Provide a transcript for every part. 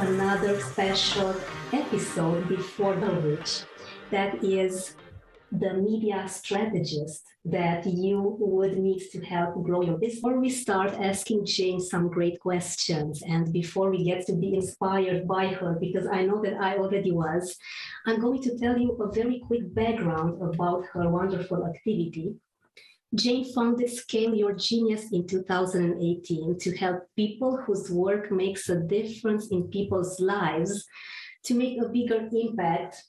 another special episode before the which that is the media strategist that you would need to help grow your business. Before we start asking Jane some great questions, and before we get to be inspired by her, because I know that I already was, I'm going to tell you a very quick background about her wonderful activity. Jane founded Scale Your Genius in 2018 to help people whose work makes a difference in people's lives to make a bigger impact,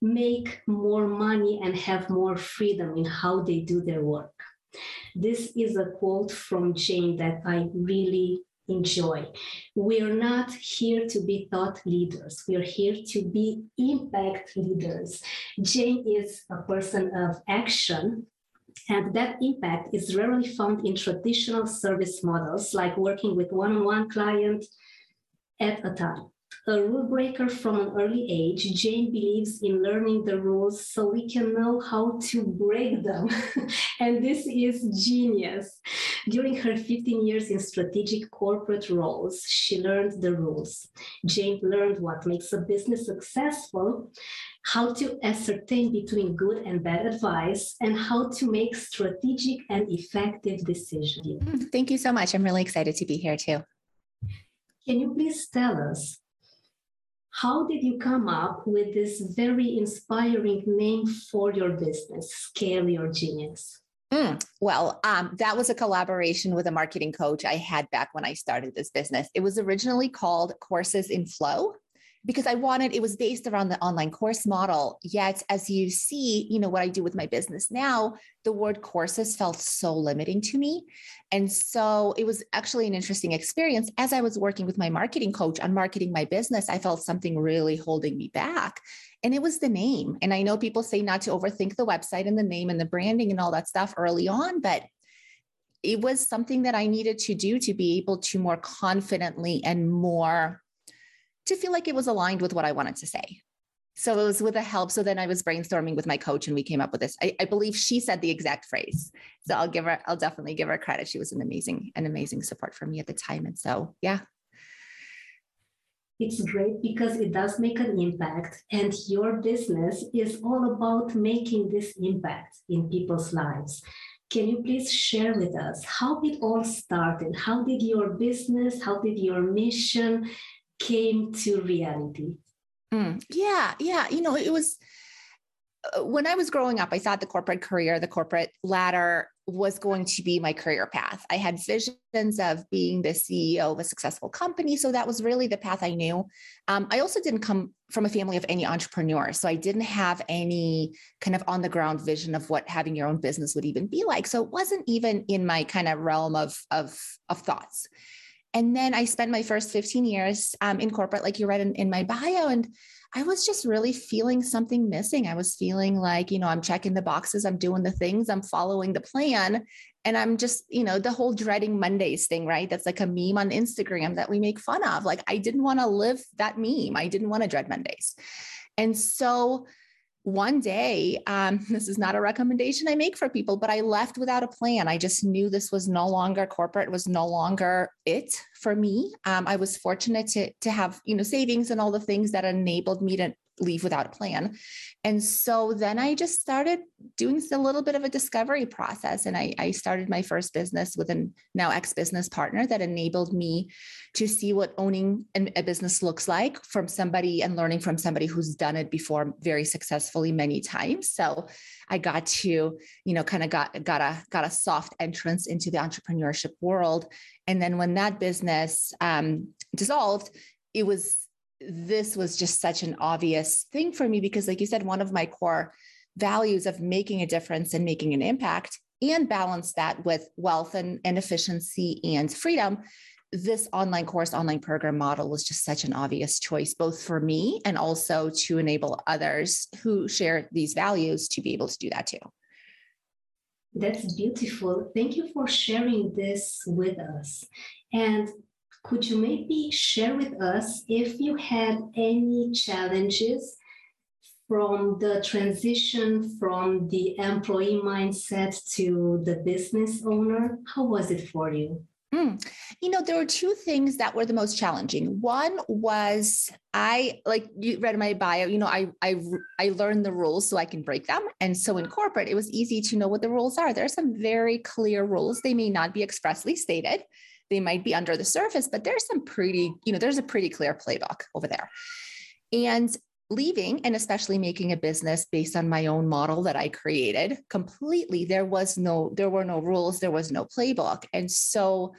make more money, and have more freedom in how they do their work. This is a quote from Jane that I really enjoy. We're not here to be thought leaders. We're here to be impact leaders. Jane is a person of action. And that impact is rarely found in traditional service models like working with one on one client at a time a rule breaker from an early age, Jane believes in learning the rules so we can know how to break them. and this is genius. During her 15 years in strategic corporate roles, she learned the rules. Jane learned what makes a business successful, how to ascertain between good and bad advice, and how to make strategic and effective decisions. Mm, thank you so much. I'm really excited to be here too. Can you please tell us how did you come up with this very inspiring name for your business, Scale Your Genius? Mm, well, um, that was a collaboration with a marketing coach I had back when I started this business. It was originally called Courses in Flow because I wanted it was based around the online course model. Yet, as you see, you know, what I do with my business now, the word courses felt so limiting to me. And so it was actually an interesting experience. As I was working with my marketing coach on marketing my business, I felt something really holding me back. And it was the name. And I know people say not to overthink the website and the name and the branding and all that stuff early on, but it was something that I needed to do to be able to more confidently and more to feel like it was aligned with what I wanted to say. So it was with a help. So then I was brainstorming with my coach and we came up with this. I, I, believe she said the exact phrase. So I'll give her, I'll definitely give her credit. She was an amazing, an amazing support for me at the time. And so, yeah. It's great because it does make an impact. And your business is all about making this impact in people's lives. Can you please share with us how it all started? How did your business, how did your mission, came to reality? Mm, yeah, yeah. You know, it was uh, when I was growing up, I thought the corporate career, the corporate ladder was going to be my career path. I had visions of being the CEO of a successful company. So that was really the path I knew. Um, I also didn't come from a family of any entrepreneurs. So I didn't have any kind of on the ground vision of what having your own business would even be like. So it wasn't even in my kind of realm of, of, of thoughts. And then I spent my first 15 years um, in corporate, like you read in, in my bio. And I was just really feeling something missing. I was feeling like, you know, I'm checking the boxes, I'm doing the things, I'm following the plan. And I'm just, you know, the whole dreading Mondays thing, right? That's like a meme on Instagram that we make fun of. Like, I didn't want to live that meme. I didn't want to dread Mondays. And so one day, um, this is not a recommendation I make for people, but I left without a plan. I just knew this was no longer corporate, was no longer it for me. Um, I was fortunate to, to have, you know, savings and all the things that enabled me to leave without a plan. And so then I just started doing a little bit of a discovery process. And I, I started my first business with a now ex business partner that enabled me to see what owning a business looks like from somebody and learning from somebody who's done it before very successfully many times. So I got to, you know, kind of got got a got a soft entrance into the entrepreneurship world. And then when that business um, dissolved, it was this was just such an obvious thing for me because, like you said, one of my core values of making a difference and making an impact and balance that with wealth and, and efficiency and freedom this online course online program model was just such an obvious choice both for me and also to enable others who share these values to be able to do that too. That's beautiful. Thank you for sharing this with us. And could you maybe share with us if you had any challenges from the transition from the employee mindset to the business owner? How was it for you? Mm. You know, there were two things that were the most challenging. One was I like you read my bio, you know, I I I learned the rules so I can break them. And so in corporate, it was easy to know what the rules are. There are some very clear rules. They may not be expressly stated. They might be under the surface, but there's some pretty, you know, there's a pretty clear playbook over there. And leaving and especially making a business based on my own model that I created completely, there was no, there were no rules, there was no playbook. And so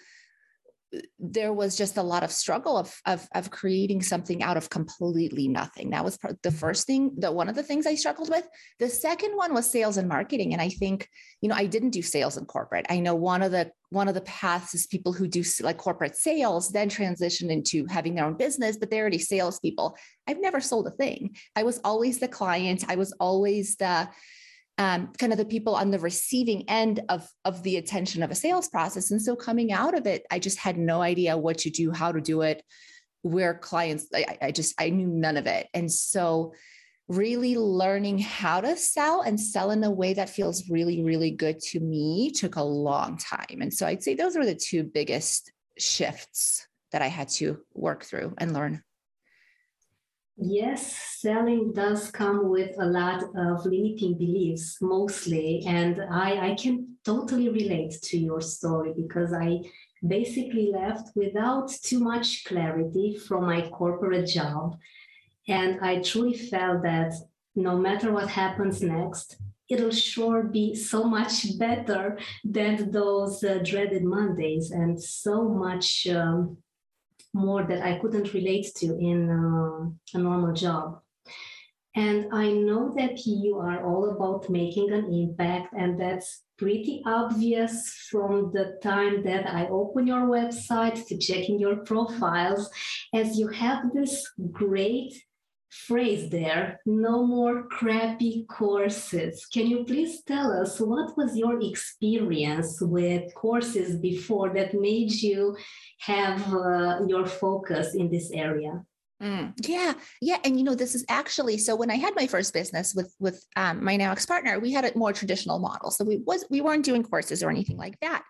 there was just a lot of struggle of, of, of creating something out of completely nothing. That was the first thing that one of the things I struggled with. The second one was sales and marketing. And I think, you know, I didn't do sales in corporate. I know one of the one of the paths is people who do like corporate sales, then transition into having their own business, but they're already salespeople. I've never sold a thing. I was always the client. I was always the um, kind of the people on the receiving end of, of the attention of a sales process. And so coming out of it, I just had no idea what to do, how to do it, where clients, I, I just, I knew none of it. And so really learning how to sell and sell in a way that feels really, really good to me took a long time. And so I'd say those were the two biggest shifts that I had to work through and learn. Yes, selling does come with a lot of limiting beliefs, mostly. And I, I can totally relate to your story because I basically left without too much clarity from my corporate job. And I truly felt that no matter what happens next, it'll sure be so much better than those uh, dreaded Mondays and so much. Um, more that I couldn't relate to in uh, a normal job. And I know that you are all about making an impact, and that's pretty obvious from the time that I open your website to checking your profiles, as you have this great phrase there no more crappy courses. Can you please tell us what was your experience with courses before that made you have uh, your focus in this area? Mm, yeah, yeah, and you know this is actually so. When I had my first business with with um, my now ex partner, we had a more traditional model. So we was we weren't doing courses or anything like that,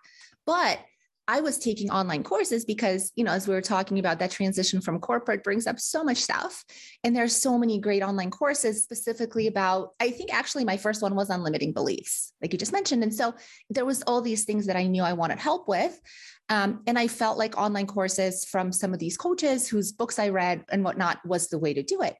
but I was taking online courses because, you know, as we were talking about that transition from corporate brings up so much stuff. And there's so many great online courses specifically about, I think actually my first one was on limiting beliefs, like you just mentioned. And so there was all these things that I knew I wanted help with. Um, and I felt like online courses from some of these coaches whose books I read and whatnot was the way to do it.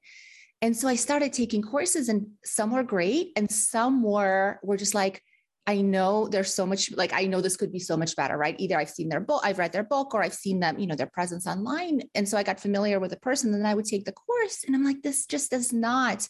And so I started taking courses and some were great and some were were just like, I know there's so much like I know this could be so much better, right? Either I've seen their book, I've read their book, or I've seen them, you know, their presence online. And so I got familiar with the person, and then I would take the course, and I'm like, this just does not.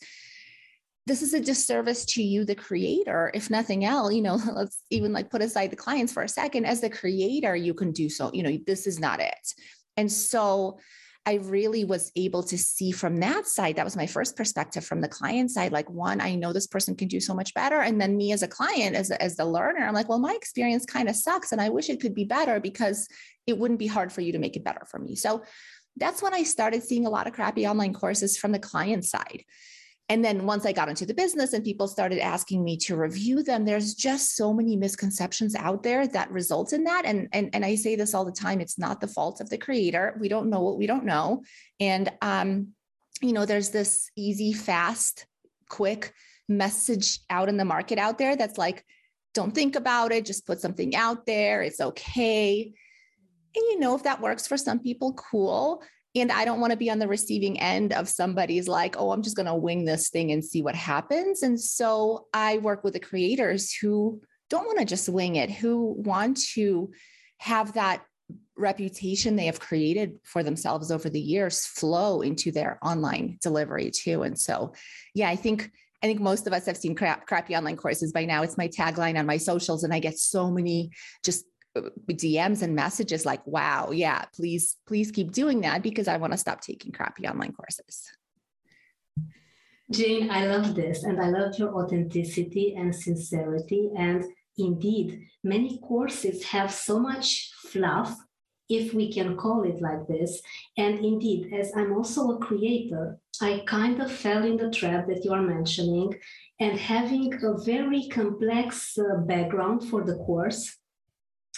This is a disservice to you, the creator. If nothing else, you know, let's even like put aside the clients for a second. As the creator, you can do so. You know, this is not it. And so I really was able to see from that side. That was my first perspective from the client side. Like, one, I know this person can do so much better. And then me as a client, as, as the learner, I'm like, well, my experience kind of sucks. And I wish it could be better because it wouldn't be hard for you to make it better for me. So that's when I started seeing a lot of crappy online courses from the client side. And then once I got into the business and people started asking me to review them, there's just so many misconceptions out there that result in that. And, and, and I say this all the time it's not the fault of the creator. We don't know what we don't know. And, um, you know, there's this easy, fast, quick message out in the market out there that's like, don't think about it, just put something out there. It's okay. And you know, if that works for some people, cool. And I don't want to be on the receiving end of somebody's like, oh, I'm just going to wing this thing and see what happens. And so I work with the creators who don't want to just wing it, who want to have that reputation they have created for themselves over the years flow into their online delivery too. And so, yeah, I think I think most of us have seen crap, crappy online courses by now. It's my tagline on my socials, and I get so many just DMs and messages like, wow, yeah, please, please keep doing that because I want to stop taking crappy online courses. Jane, I love this and I love your authenticity and sincerity. And indeed, many courses have so much fluff, if we can call it like this. And indeed, as I'm also a creator, I kind of fell in the trap that you are mentioning and having a very complex uh, background for the course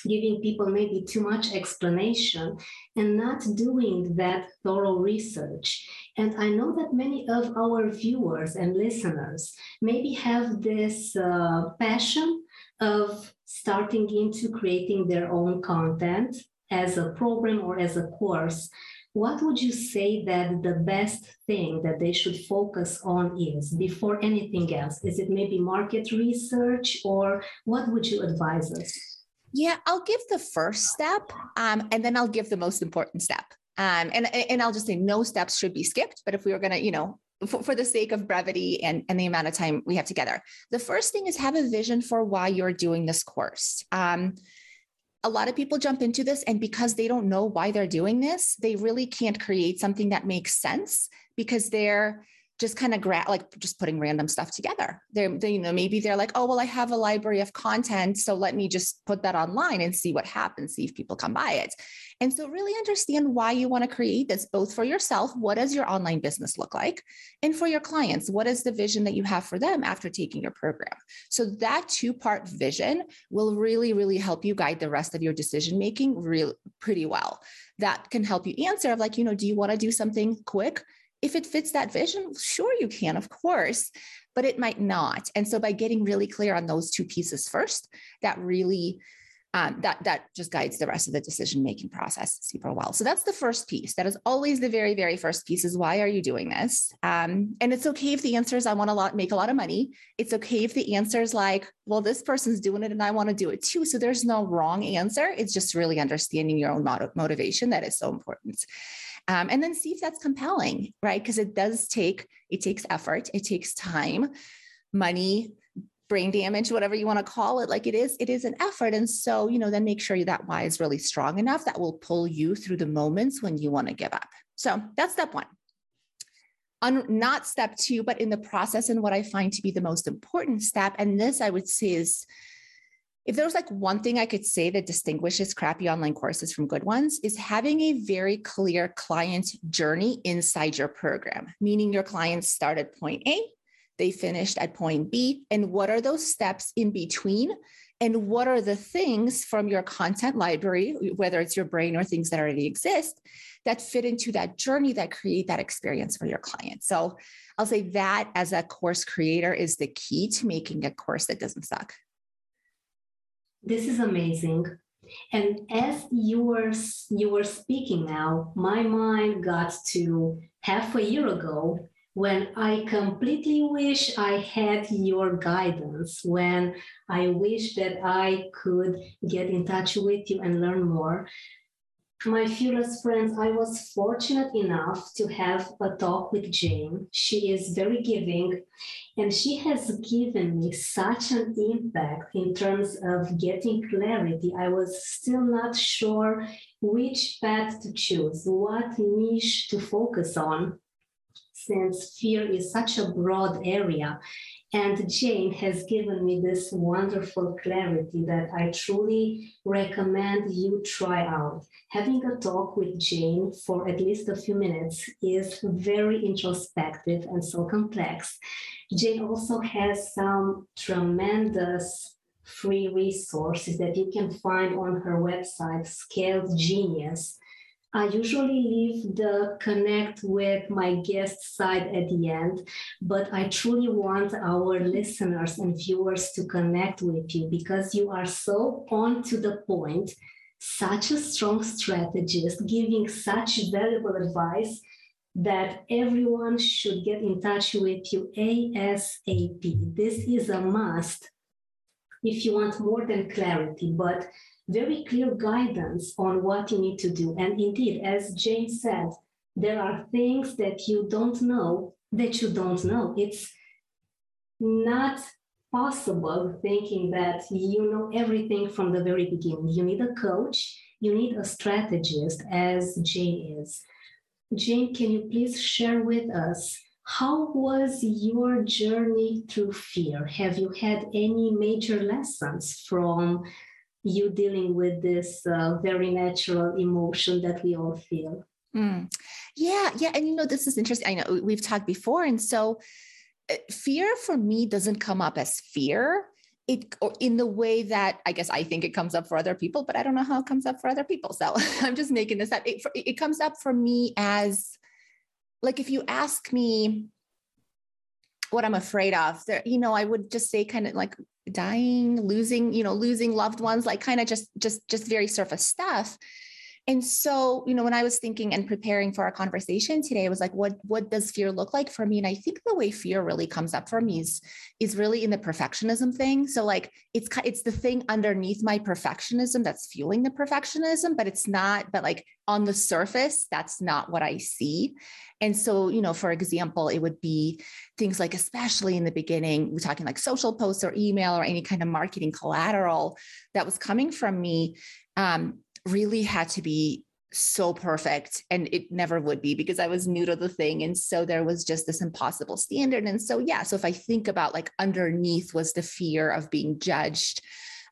giving people maybe too much explanation and not doing that thorough research. And I know that many of our viewers and listeners maybe have this uh, passion of starting into creating their own content as a program or as a course. What would you say that the best thing that they should focus on is before anything else? Is it maybe market research or what would you advise us? Yeah, I'll give the first step um, and then I'll give the most important step. Um, and, and I'll just say no steps should be skipped. But if we were going to, you know, for, for, the sake of brevity and, and the amount of time we have together, the first thing is have a vision for why you're doing this course. Um, a lot of people jump into this and because they don't know why they're doing this, they really can't create something that makes sense because they're just kind of gra- like just putting random stuff together. They're, they, you know, maybe they're like, oh, well, I have a library of content. So let me just put that online and see what happens, see if people come by it. And so really understand why you want to create this, both for yourself, what does your online business look like? And for your clients, what is the vision that you have for them after taking your program? So that two part vision will really, really help you guide the rest of your decision making real pretty well. That can help you answer of like, you know, do you want to do something quick? If it fits that vision, sure, you can, of course, but it might not. And so by getting really clear on those two pieces first, that really um, that that just guides the rest of the decision making process super well. So that's the first piece. That is always the very very first piece. Is why are you doing this? Um, and it's okay if the answer is I want to lot, make a lot of money. It's okay if the answer is like, well, this person's doing it and I want to do it too. So there's no wrong answer. It's just really understanding your own motivation that is so important um, and then see if that's compelling right? Because it does take it takes effort it takes time money brain damage whatever you want to call it like it is it is an effort. And so you know then make sure that why is really strong enough that will pull you through the moments when you want to give up. So that's step one. On not step two but in the process and what i find to be the most important step and this i would say is if there was like one thing I could say that distinguishes crappy online courses from good ones is having a very clear client journey inside your program, meaning your clients start at point A, they finished at point B, and what are those steps in between? And what are the things from your content library, whether it's your brain or things that already exist, that fit into that journey that create that experience for your client? So I'll say that as a course creator is the key to making a course that doesn't suck this is amazing. And as you were you were speaking now, my mind got to half a year ago when I completely wish I had your guidance, when I wish that I could get in touch with you and learn more my fearless friends, I was fortunate enough to have a talk with Jane. She is very giving, and she has given me such an impact in terms of getting clarity. I was still not sure which path to choose, what niche to focus on, since fear is such a broad area. And Jane has given me this wonderful clarity that I truly recommend you try out. Having a talk with Jane for at least a few minutes is very introspective and so complex. Jane also has some tremendous free resources that you can find on her website, Scaled Genius I usually leave the connect with my guest side at the end, but I truly want our listeners and viewers to connect with you because you are so on to the point, such a strong strategist, giving such valuable advice that everyone should get in touch with you ASAP. This is a must if you want more than clarity, but very clear guidance on what you need to do. And indeed, as Jane said, there are things that you don't know that you don't know. It's not possible thinking that you know everything from the very beginning. You need a coach, you need a strategist, as Jane is. Jane, can you please share with us how was your journey through fear? Have you had any major lessons from you dealing with this uh, very natural emotion that we all feel. Mm. Yeah, yeah. And you know, this is interesting. I know we've talked before. And so uh, fear for me doesn't come up as fear. it or in the way that I guess I think it comes up for other people, but I don't know how it comes up for other people. So I'm just making this up. It, it comes up for me as like if you ask me what I'm afraid of, there, you know, I would just say kind of like dying, losing, you know, losing loved ones, like kind of just just just very surface stuff. And so, you know, when I was thinking and preparing for our conversation today, I was like, what what does fear look like for me? And I think the way fear really comes up for me is is really in the perfectionism thing. So like it's it's the thing underneath my perfectionism that's fueling the perfectionism, but it's not, but like on the surface, that's not what I see. And so, you know, for example, it would be things like, especially in the beginning, we're talking like social posts or email or any kind of marketing collateral that was coming from me. Um, really had to be so perfect and it never would be because I was new to the thing and so there was just this impossible standard and so yeah so if I think about like underneath was the fear of being judged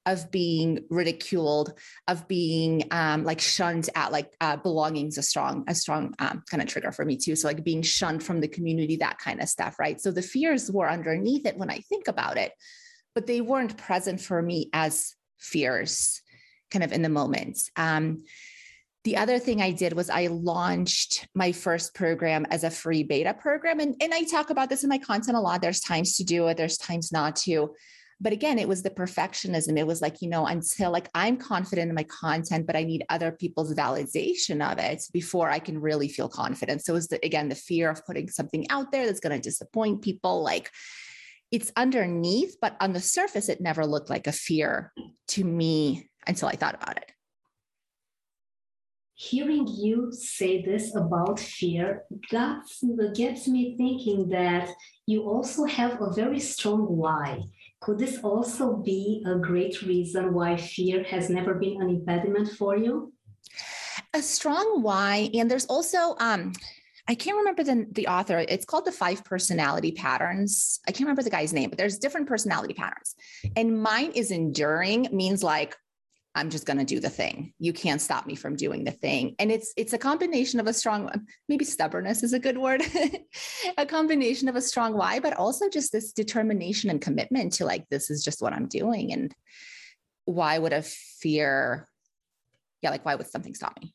of being ridiculed of being um, like shunned at like uh, belonging is a strong a strong um, kind of trigger for me too so like being shunned from the community that kind of stuff right? So the fears were underneath it when I think about it but they weren't present for me as fears kind of in the moment. Um, the other thing I did was I launched my first program as a free beta program. And, and I talk about this in my content a lot. There's times to do it, there's times not to. But again, it was the perfectionism. It was like, you know, until like I'm confident in my content, but I need other people's validation of it before I can really feel confident. So it was the, again, the fear of putting something out there that's going to disappoint people. Like it's underneath, but on the surface, it never looked like a fear to me until I thought about it. Hearing you say this about fear that's, gets me thinking that you also have a very strong why. Could this also be a great reason why fear has never been an impediment for you? A strong why. And there's also, um, I can't remember the, the author. It's called the five personality patterns. I can't remember the guy's name, but there's different personality patterns. And mine is enduring, means like I'm just going to do the thing. You can't stop me from doing the thing. And it's it's a combination of a strong maybe stubbornness is a good word. a combination of a strong why but also just this determination and commitment to like this is just what I'm doing and why would a fear yeah like why would something stop me?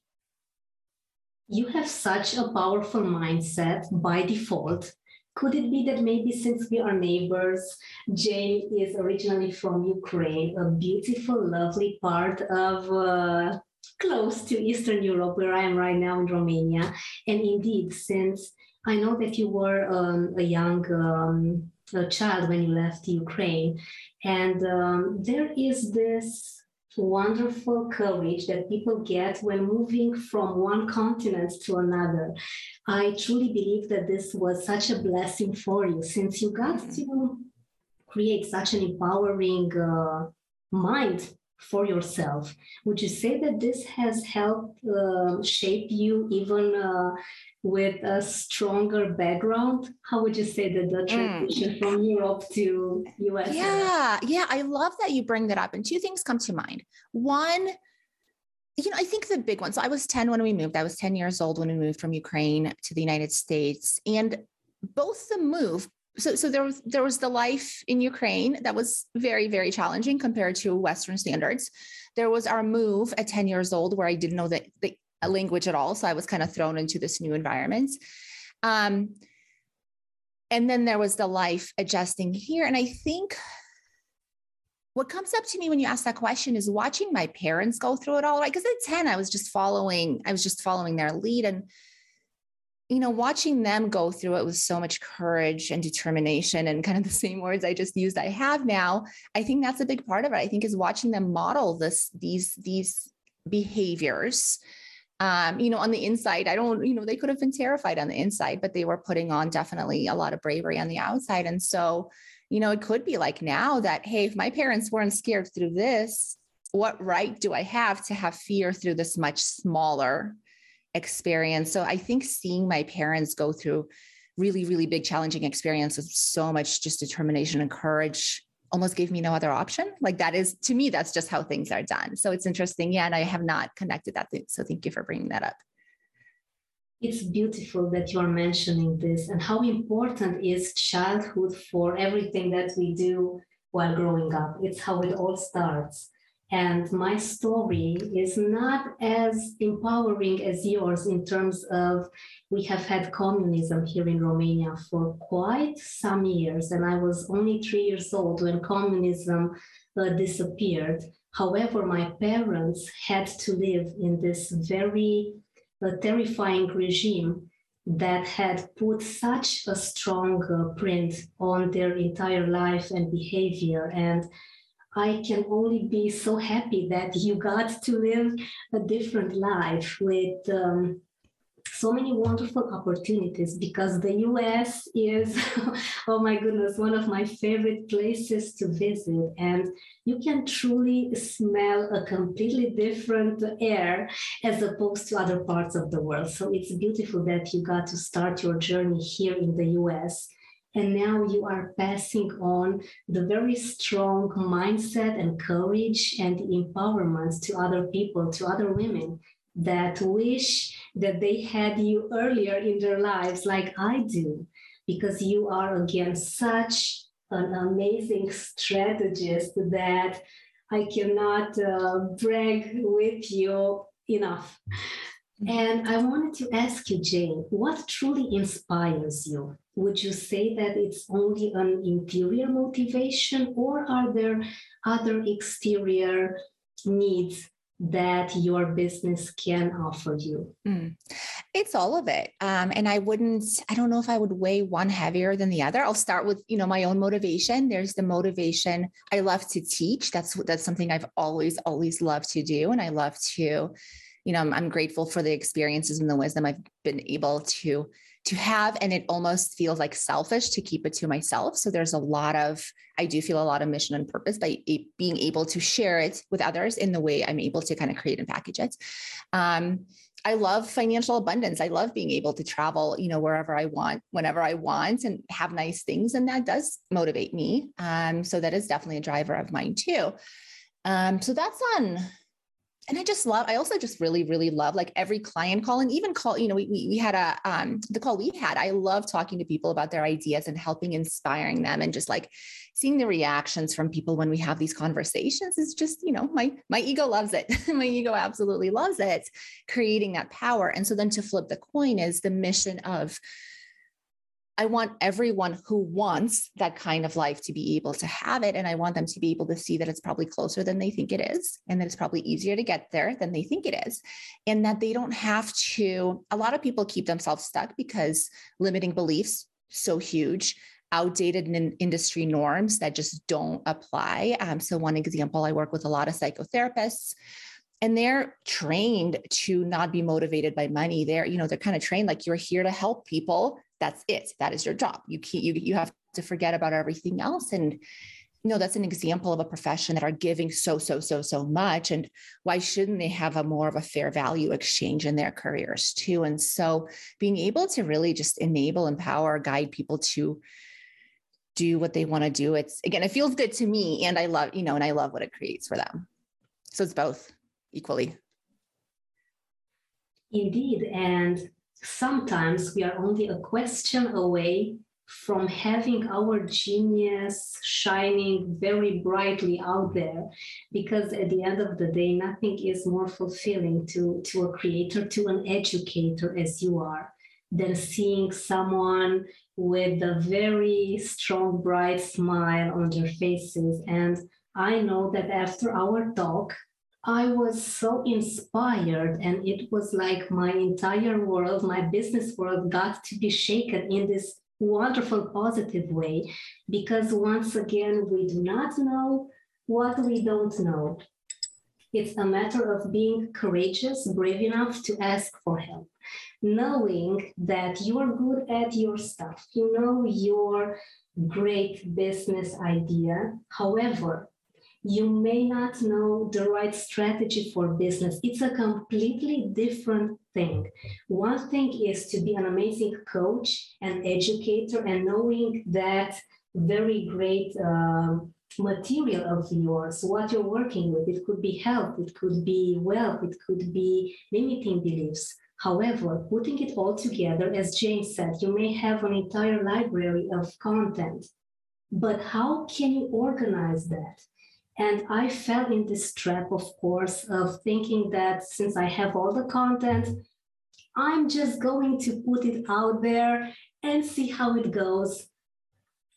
You have such a powerful mindset by default could it be that maybe since we are neighbors, Jane is originally from Ukraine, a beautiful, lovely part of uh, close to Eastern Europe, where I am right now in Romania. And indeed, since I know that you were um, a young um, a child when you left Ukraine, and um, there is this wonderful courage that people get when moving from one continent to another. I truly believe that this was such a blessing for you since you got to create such an empowering uh, mind for yourself. Would you say that this has helped uh, shape you even uh, with a stronger background? How would you say that the mm. transition mm. from Europe to US? Yeah, yeah, I love that you bring that up. And two things come to mind. One, you know, I think the big one. So I was 10 when we moved. I was 10 years old when we moved from Ukraine to the United States. And both the move, so so there was there was the life in Ukraine that was very, very challenging compared to Western standards. There was our move at 10 years old where I didn't know that the language at all. So I was kind of thrown into this new environment. Um, and then there was the life adjusting here. And I think what comes up to me when you ask that question is watching my parents go through it all right because at 10 i was just following i was just following their lead and you know watching them go through it with so much courage and determination and kind of the same words i just used i have now i think that's a big part of it i think is watching them model this these these behaviors um, you know, on the inside, I don't, you know, they could have been terrified on the inside, but they were putting on definitely a lot of bravery on the outside. And so, you know, it could be like now that, hey, if my parents weren't scared through this, what right do I have to have fear through this much smaller experience? So I think seeing my parents go through really, really big, challenging experiences, so much just determination and courage almost gave me no other option. Like that is to me, that's just how things are done. So it's interesting. Yeah. And I have not connected that. So thank you for bringing that up. It's beautiful that you are mentioning this and how important is childhood for everything that we do while growing up. It's how it all starts. And my story is not as empowering as yours in terms of we have had communism here in Romania for quite some years. And I was only three years old when communism uh, disappeared. However, my parents had to live in this very uh, terrifying regime that had put such a strong uh, print on their entire life and behavior. And I can only be so happy that you got to live a different life with um, so many wonderful opportunities because the US is, oh my goodness, one of my favorite places to visit. And you can truly smell a completely different air as opposed to other parts of the world. So it's beautiful that you got to start your journey here in the US and now you are passing on the very strong mindset and courage and empowerment to other people, to other women that wish that they had you earlier in their lives, like I do, because you are again such an amazing strategist that I cannot uh, brag with you enough. And I wanted to ask you, Jane, what truly inspires you? Would you say that it's only an interior motivation, or are there other exterior needs that your business can offer you? Mm. It's all of it. Um, and I wouldn't, I don't know if I would weigh one heavier than the other. I'll start with, you know, my own motivation. There's the motivation. I love to teach. That's that's something I've always, always loved to do. And I love to you know, I'm, I'm grateful for the experiences and the wisdom I've been able to to have and it almost feels like selfish to keep it to myself. So there's a lot of i do feel a lot of mission and purpose by being able to share it with others in the way i'm able to kind of create and package it. Um, i love financial abundance. I love being able to travel you know wherever i want whenever i want and have nice things and that does motivate me. Um, so that is definitely a driver of mine too. Um, so that's on and I just love, I also just really, really love like every client call and even call, you know, we, we, we had a, um, the call we had, I love talking to people about their ideas and helping inspiring them and just like seeing the reactions from people when we have these conversations is just, you know, my, my ego loves it. my ego absolutely loves it, creating that power. And so then to flip the coin is the mission of, I want everyone who wants that kind of life to be able to have it. And I want them to be able to see that it's probably closer than they think it is, and that it's probably easier to get there than they think it is. And that they don't have to, a lot of people keep themselves stuck because limiting beliefs, so huge outdated in industry norms that just don't apply. Um, so, one example, I work with a lot of psychotherapists and they're trained to not be motivated by money they're you know they're kind of trained like you're here to help people that's it. That is your job. You can't you you have to forget about everything else. And you know that's an example of a profession that are giving so so so so much. And why shouldn't they have a more of a fair value exchange in their careers too? And so being able to really just enable empower guide people to do what they want to do it's again it feels good to me and i love you know and i love what it creates for them. So it's both equally. Indeed. And sometimes we are only a question away from having our genius shining very brightly out there because at the end of the day nothing is more fulfilling to to a creator to an educator as you are than seeing someone with a very strong bright smile on their faces. And i know that after our talk I was so inspired, and it was like my entire world, my business world, got to be shaken in this wonderful, positive way. Because once again, we do not know what we don't know. It's a matter of being courageous, brave enough to ask for help, knowing that you are good at your stuff, you know your great business idea. However, you may not know the right strategy for business. It's a completely different thing. One thing is to be an amazing coach and educator and knowing that very great uh, material of yours, what you're working with. It could be health, it could be wealth, it could be limiting beliefs. However, putting it all together, as Jane said, you may have an entire library of content but how can you organize that? And I fell in this trap, of course, of thinking that since I have all the content, I'm just going to put it out there and see how it goes.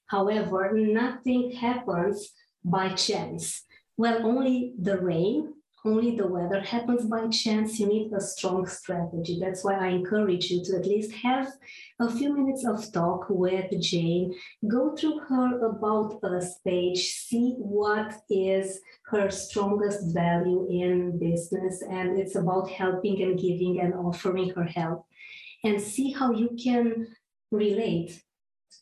However, nothing happens by chance. Well, only the rain only the weather happens by chance. You need a strong strategy. That's why I encourage you to at least have a few minutes of talk with Jane. Go through her about us page, see what is her strongest value in business. And it's about helping and giving and offering her help. And see how you can relate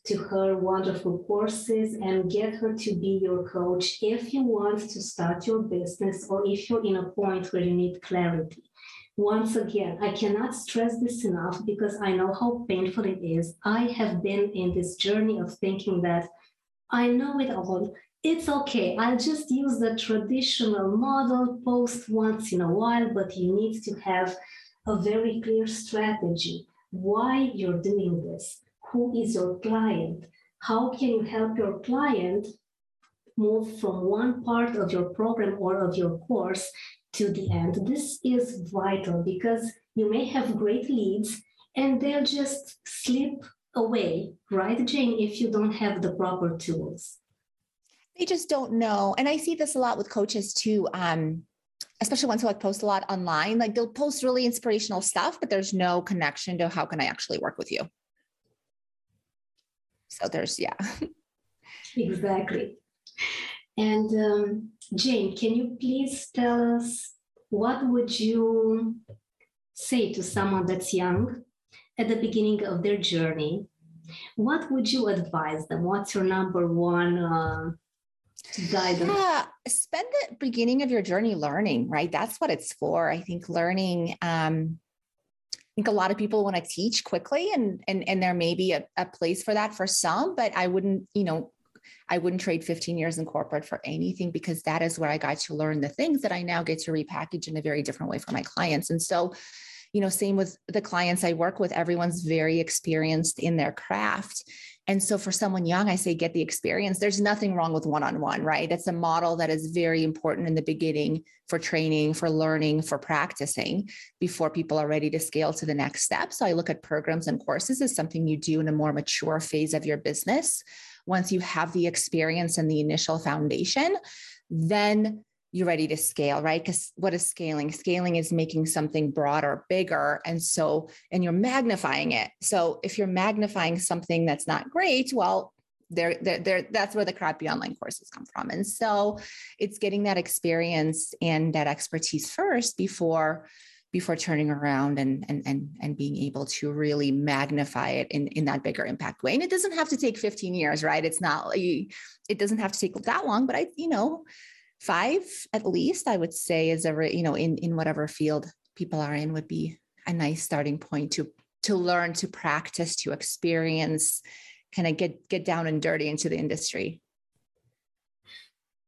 to her wonderful courses and get her to be your coach if you want to start your business or if you're in a point where you need clarity. Once again, I cannot stress this enough because I know how painful it is. I have been in this journey of thinking that I know it all. It's okay. I'll just use the traditional model, post once in a while, but you need to have a very clear strategy why you're doing this who is your client? How can you help your client move from one part of your program or of your course to the end? This is vital because you may have great leads and they'll just slip away, right, Jane, if you don't have the proper tools. They just don't know. And I see this a lot with coaches too. Um, especially ones who like post a lot online, like they'll post really inspirational stuff, but there's no connection to how can I actually work with you. So there's, yeah. exactly. And um, Jane, can you please tell us what would you say to someone that's young at the beginning of their journey? What would you advise them? What's your number one uh, guidance? Yeah, spend the beginning of your journey learning, right? That's what it's for. I think learning um, think a lot of people want to teach quickly and and and there may be a, a place for that for some but i wouldn't you know I wouldn't trade 15 years in corporate for anything because that is where I got to learn the things that I now get to repackage in a very different way for my clients. And so, you know, same with the clients I work with, everyone's very experienced in their craft. And so for someone young, I say get the experience. There's nothing wrong with one on one, right? It's a model that is very important in the beginning for training, for learning, for practicing before people are ready to scale to the next step. So I look at programs and courses as something you do in a more mature phase of your business. Once you have the experience and the initial foundation, then you're ready to scale, right? Because what is scaling? Scaling is making something broader, bigger. And so, and you're magnifying it. So if you're magnifying something that's not great, well, there, there, there, that's where the crappy online courses come from. And so it's getting that experience and that expertise first before before turning around and and and and being able to really magnify it in in that bigger impact way and it doesn't have to take 15 years right it's not it doesn't have to take that long but i you know five at least i would say is a you know in in whatever field people are in would be a nice starting point to to learn to practice to experience kind of get get down and dirty into the industry.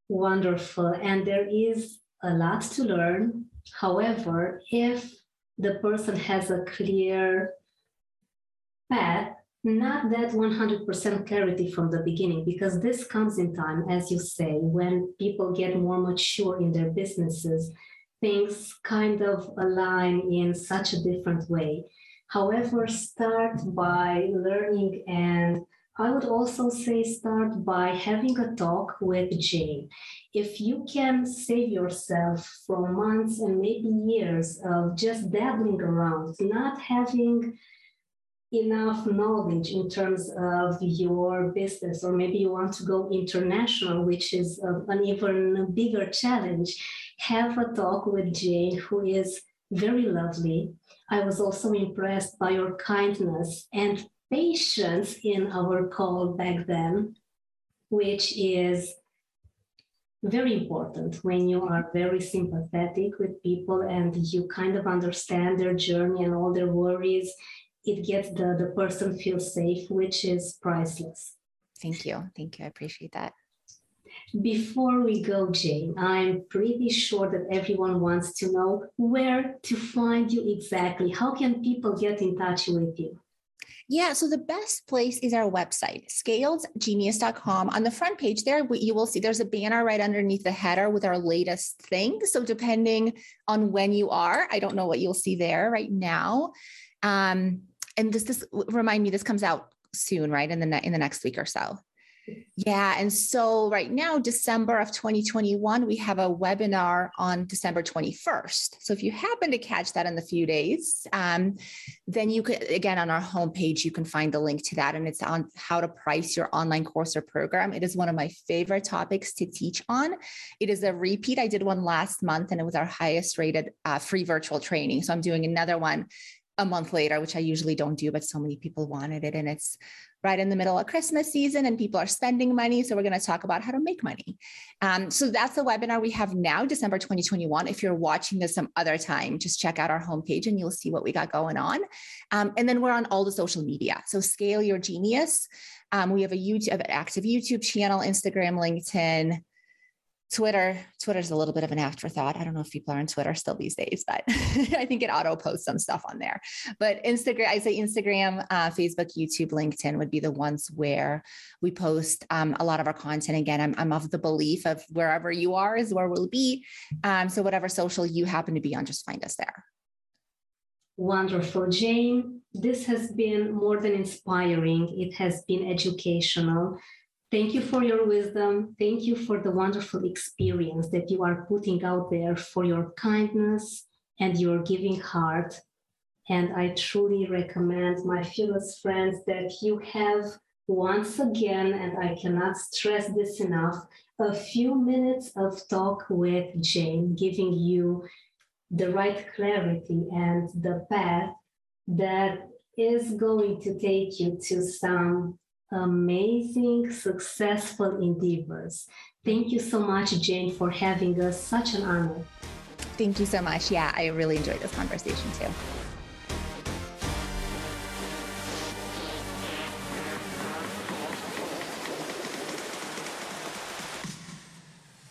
Wonderful. And there is a lot to learn. However if the person has a clear path not that 100% clarity from the beginning because this comes in time as you say when people get more mature in their businesses things kind of align in such a different way. However start by learning and i would also say start by having a talk with jane. If you can save yourself from months and maybe years of just dabbling around not having enough knowledge in terms of your business, or maybe you want to go international, which is uh, an even bigger challenge, have a talk with Jane, who is very lovely. I was also impressed by your kindness and patience in our call back then, which is very important when you are very sympathetic with people and you kind of understand their journey and all their worries it gets the, the person feel safe, which is priceless. Thank you. Thank you. I appreciate that. Before we go, Jane, I'm pretty sure that everyone wants to know where to find you exactly. How can people get in touch with you? Yeah, so the best place is our website, scaledgenius.com. On the front page there, you will see there's a banner right underneath the header with our latest thing. So depending on when you are, I don't know what you'll see there right now. Um, and this, this remind me, this comes out soon, right? In the ne- in the next week or so. Yeah. And so right now, December of 2021, we have a webinar on December 21st. So if you happen to catch that in the few days, um, then you could, again, on our homepage, you can find the link to that. And it's on how to price your online course or program. It is one of my favorite topics to teach on. It is a repeat. I did one last month and it was our highest rated uh, free virtual training. So I'm doing another one a month later, which I usually don't do, but so many people wanted it. And it's right in the middle of Christmas season and people are spending money. So we're going to talk about how to make money. Um, so that's the webinar we have now, December 2021. If you're watching this some other time, just check out our homepage and you'll see what we got going on. Um, and then we're on all the social media. So Scale Your Genius. Um, we have a YouTube, active YouTube channel, Instagram, LinkedIn, Twitter, Twitter's a little bit of an afterthought. I don't know if people are on Twitter still these days, but I think it auto posts some stuff on there. But Instagram, I say Instagram, uh, Facebook, YouTube, LinkedIn would be the ones where we post um, a lot of our content. Again, I'm, I'm of the belief of wherever you are is where we'll be. Um, so whatever social you happen to be on, just find us there. Wonderful, Jane. This has been more than inspiring. It has been educational Thank you for your wisdom. Thank you for the wonderful experience that you are putting out there for your kindness and your giving heart. And I truly recommend my fearless friends that you have once again, and I cannot stress this enough, a few minutes of talk with Jane, giving you the right clarity and the path that is going to take you to some amazing, successful endeavors. Thank you so much, Jane, for having us. Such an honor. Thank you so much. Yeah, I really enjoyed this conversation too.